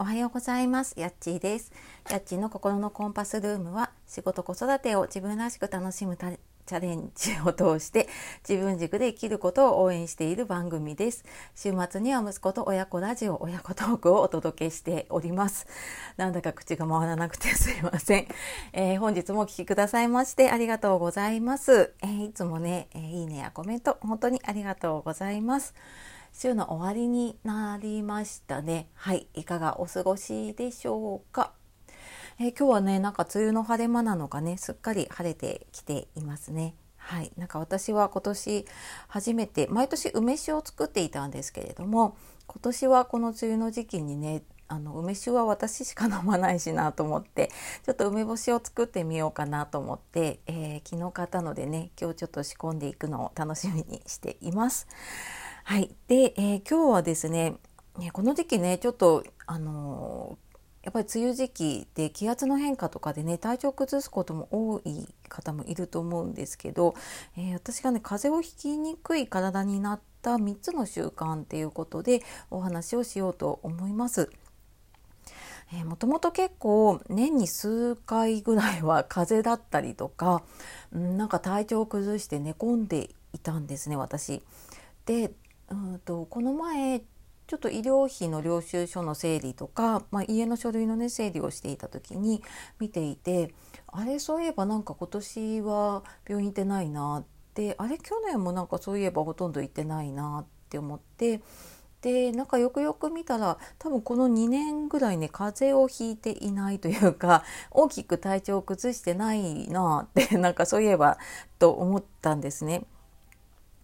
おはようございます。やっちーです。やっちーの心のコンパスルームは仕事子育てを自分らしく楽しむチャレンジを通して自分軸で生きることを応援している番組です。週末には息子と親子ラジオ親子トークをお届けしております。なんだか口が回らなくて すいません、えー、本日もお聴きくださいましてありがとうございます、えー、いつもね、えー、いいねやコメント本当にありがとうございます。週の終わりになりましたね。はいいかがお過ごしでしょうか、えー、今日はねなんか梅雨の晴れ間なのかねすっかり晴れてきていますね。はい、なんか私は今年初めて毎年梅酒を作っていたんですけれども今年はこの梅雨の時期にねあの梅酒は私しか飲まないしなと思ってちょっと梅干しを作ってみようかなと思って、えー、昨日買ったのでね今日ちょっと仕込んでいくのを楽しみにしています。はい、で、えー、今日はですねこの時期ねちょっとあのー、やっぱり梅雨時期で気圧の変化とかでね体調を崩すことも多い方もいると思うんですけど、えー、私がね風邪をひきにくい体になった3つの習慣っていうことでお話をしようと思います。えー、もともと結構年に数回ぐらいは風邪だったりとか、ん、なんか体調を崩して寝込んでいたんですね私。でうんとこの前ちょっと医療費の領収書の整理とか、まあ、家の書類のね整理をしていた時に見ていてあれそういえばなんか今年は病院行ってないなってあれ去年もなんかそういえばほとんど行ってないなって思ってでなんかよくよく見たら多分この2年ぐらいね風邪をひいていないというか 大きく体調を崩してないなってなんかそういえばと思ったんですね。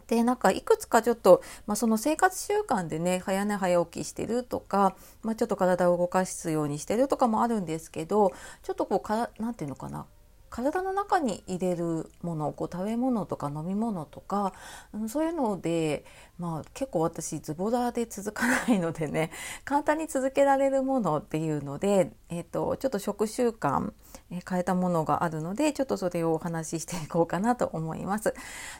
でなんかいくつかちょっと、まあ、その生活習慣でね早寝早起きしてるとか、まあ、ちょっと体を動かすようにしてるとかもあるんですけどちょっとこうかなんていうのかな体の中に入れるものこう食べ物とか飲み物とか、うん、そういうので、まあ、結構私ズボラで続かないのでね 簡単に続けられるものっていうので、えーと、ちょっと食習慣、え変えたものがあるのでちょっとそれをお話ししていこうかなと思います。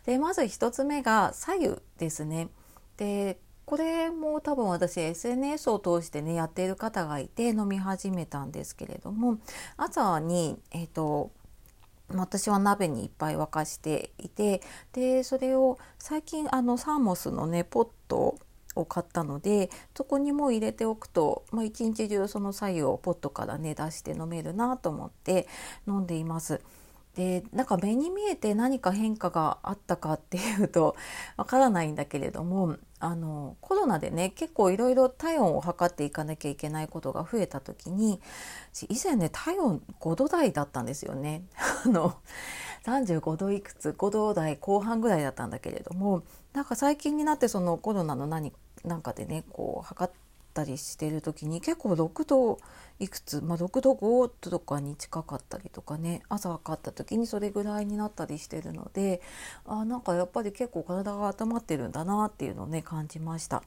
でまず1つ目が左右ですね。でこれも多分私 SNS を通してねやっている方がいて飲み始めたんですけれども朝に、えーと私は鍋にいっぱい沸かしていてでそれを最近あのサーモスのねポットを買ったのでそこにも入れておくと、まあ、一日中その白湯をポットからね出して飲めるなと思って飲んでいます。でなんか目に見えて何か変化があったかっていうとわからないんだけれどもあのコロナでね結構いろいろ体温を測っていかなきゃいけないことが増えた時に以前ね体温5度台だったんですよね。あの35度いくつ5度台後半ぐらいだったんだけれどもなんか最近になってそのコロナの何なんかでねこう測ったりしてる時に結構6度いくつ、まあ、6度5度とかに近かったりとかね朝測った時にそれぐらいになったりしてるのであなんかやっぱり結構体が温まってるんだなっていうのをね感じました。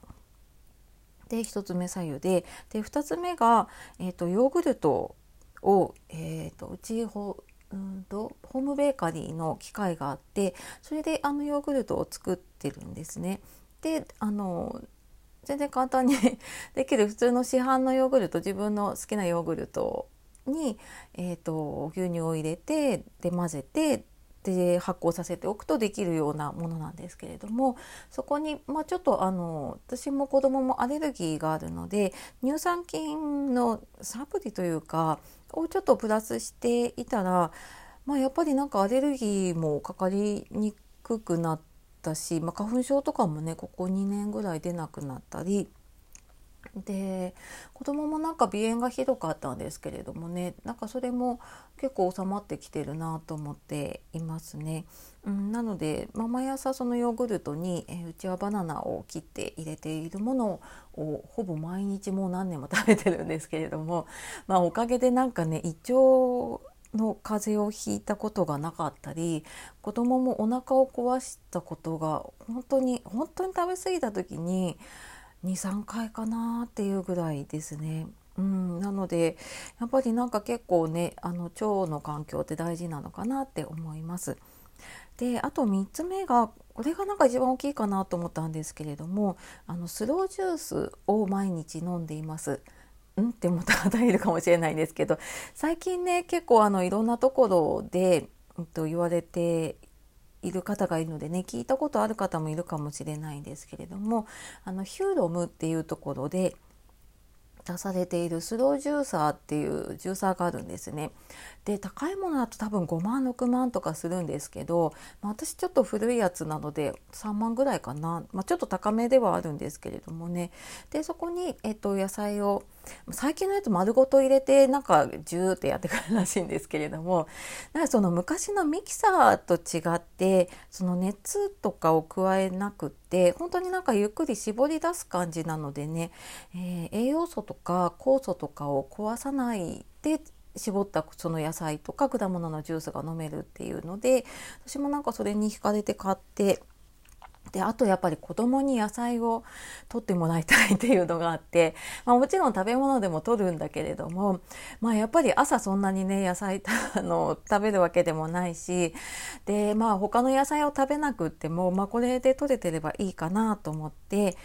で1つ目左右でで2つ目が、えーと、ヨーグルトを、えーと、うちほうんとホームベーカリーの機械があってそれであのヨーグルトを作ってるんですね。であの全然簡単に できる普通の市販のヨーグルト自分の好きなヨーグルトに、えーと、牛乳を入れてで混ぜてで発酵させておくとできるようなものなんですけれどもそこに、まあ、ちょっとあの私も子供もアレルギーがあるので乳酸菌のサプリというかをちょっとプラスしていたら、まあ、やっぱりなんかアレルギーもかかりにくくなって。ったし、まあ、花粉症とかもねここ2年ぐらい出なくなったりで子供もなんか鼻炎がひどかったんですけれどもねなんかそれも結構収まってきてるなと思っていますね。うん、なので、まあ、毎朝そのヨーグルトに、えうちはバナナを切って入れているものをほぼ毎日もう何年も食べてるんですけれども、まあ、おかげでなんかね胃腸の風邪をひいたことがなかったり子供もお腹を壊したことが本当に本当に食べ過ぎた時に23回かなっていうぐらいですね。うん、なのでやっぱりなんか結構ねあの腸の環境って大事なのかなって思います。であと3つ目がこれがなんか一番大きいかなと思ったんですけれどもあのスロージュースを毎日飲んでいます。ん？って思った方いるかもしれないんですけど最近ね結構あのいろんなところで、うん、と言われている方がいるのでね聞いたことある方もいるかもしれないんですけれどもあのヒューロムっていうところで出されているスロージューサーっていうジューサーがあるんですね。で高いものだと多分5万6万とかするんですけど、まあ、私ちょっと古いやつなので3万ぐらいかな、まあ、ちょっと高めではあるんですけれどもね。でそこに、えっと、野菜を最近のやつ丸ごと入れてなんかジューってやってくるらしいんですけれどもなんかその昔のミキサーと違ってその熱とかを加えなくって本当になんかゆっくり絞り出す感じなのでね、えー、栄養素とか酵素とかを壊さないで絞ったその野菜とか果物のジュースが飲めるっていうので私もなんかそれに惹かれて買ってであとやっぱり子供に野菜を取ってもらいたいっていうのがあって、まあ、もちろん食べ物でも取るんだけれども、まあ、やっぱり朝そんなにね野菜 あの食べるわけでもないしで、まあ、他の野菜を食べなくっても、まあ、これで取れてればいいかなと思って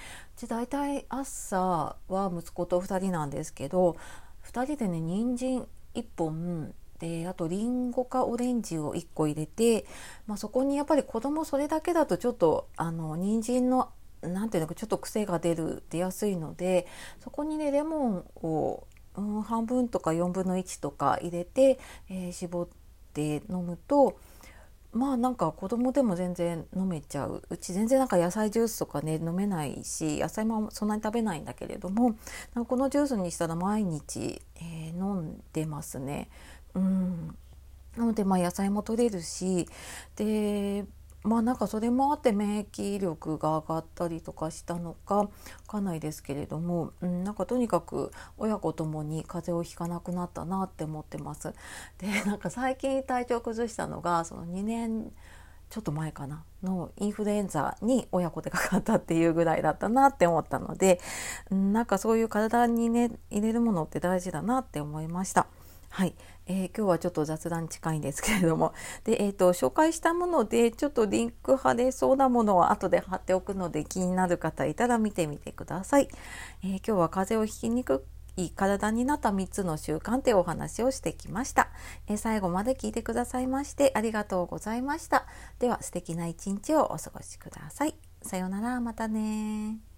う大体朝は息子と2人なんですけど2人でね人参1本であとりんごかオレンジを1個入れて、まあ、そこにやっぱり子供それだけだとちょっとあの人参のなんていうのかちょっと癖が出る出やすいのでそこにねレモンを、うん、半分とか4分の1とか入れて、えー、絞って飲むとまあなんか子供でも全然飲めちゃううち全然なんか野菜ジュースとかね飲めないし野菜もそんなに食べないんだけれどもこのジュースにしたら毎日、えー、飲んでますね。うんなのでまあ野菜も取れるしでまあなんかそれもあって免疫力が上がったりとかしたのかわかんないですけれども、うん、なんかとにかく親子ともに風邪をひかなくなったなって思ってます。で なんか最近体調崩したのがその2年ちょっと前かなのインフルエンザに親子でかかったっていうぐらいだったなって思ったのでなんかそういう体にね入れるものって大事だなって思いました。はい、えー、今日はちょっと雑談近いんですけれどもで、えーと、紹介したものでちょっとリンク貼れそうなものを後で貼っておくので気になる方いたら見てみてください。えー、今日は風邪をひきにくい体になった3つの習慣というお話をしてきました、えー、最後まで聞いてくださいましてありがとうございました。では素敵な一日をお過ごしください。さようなら、またね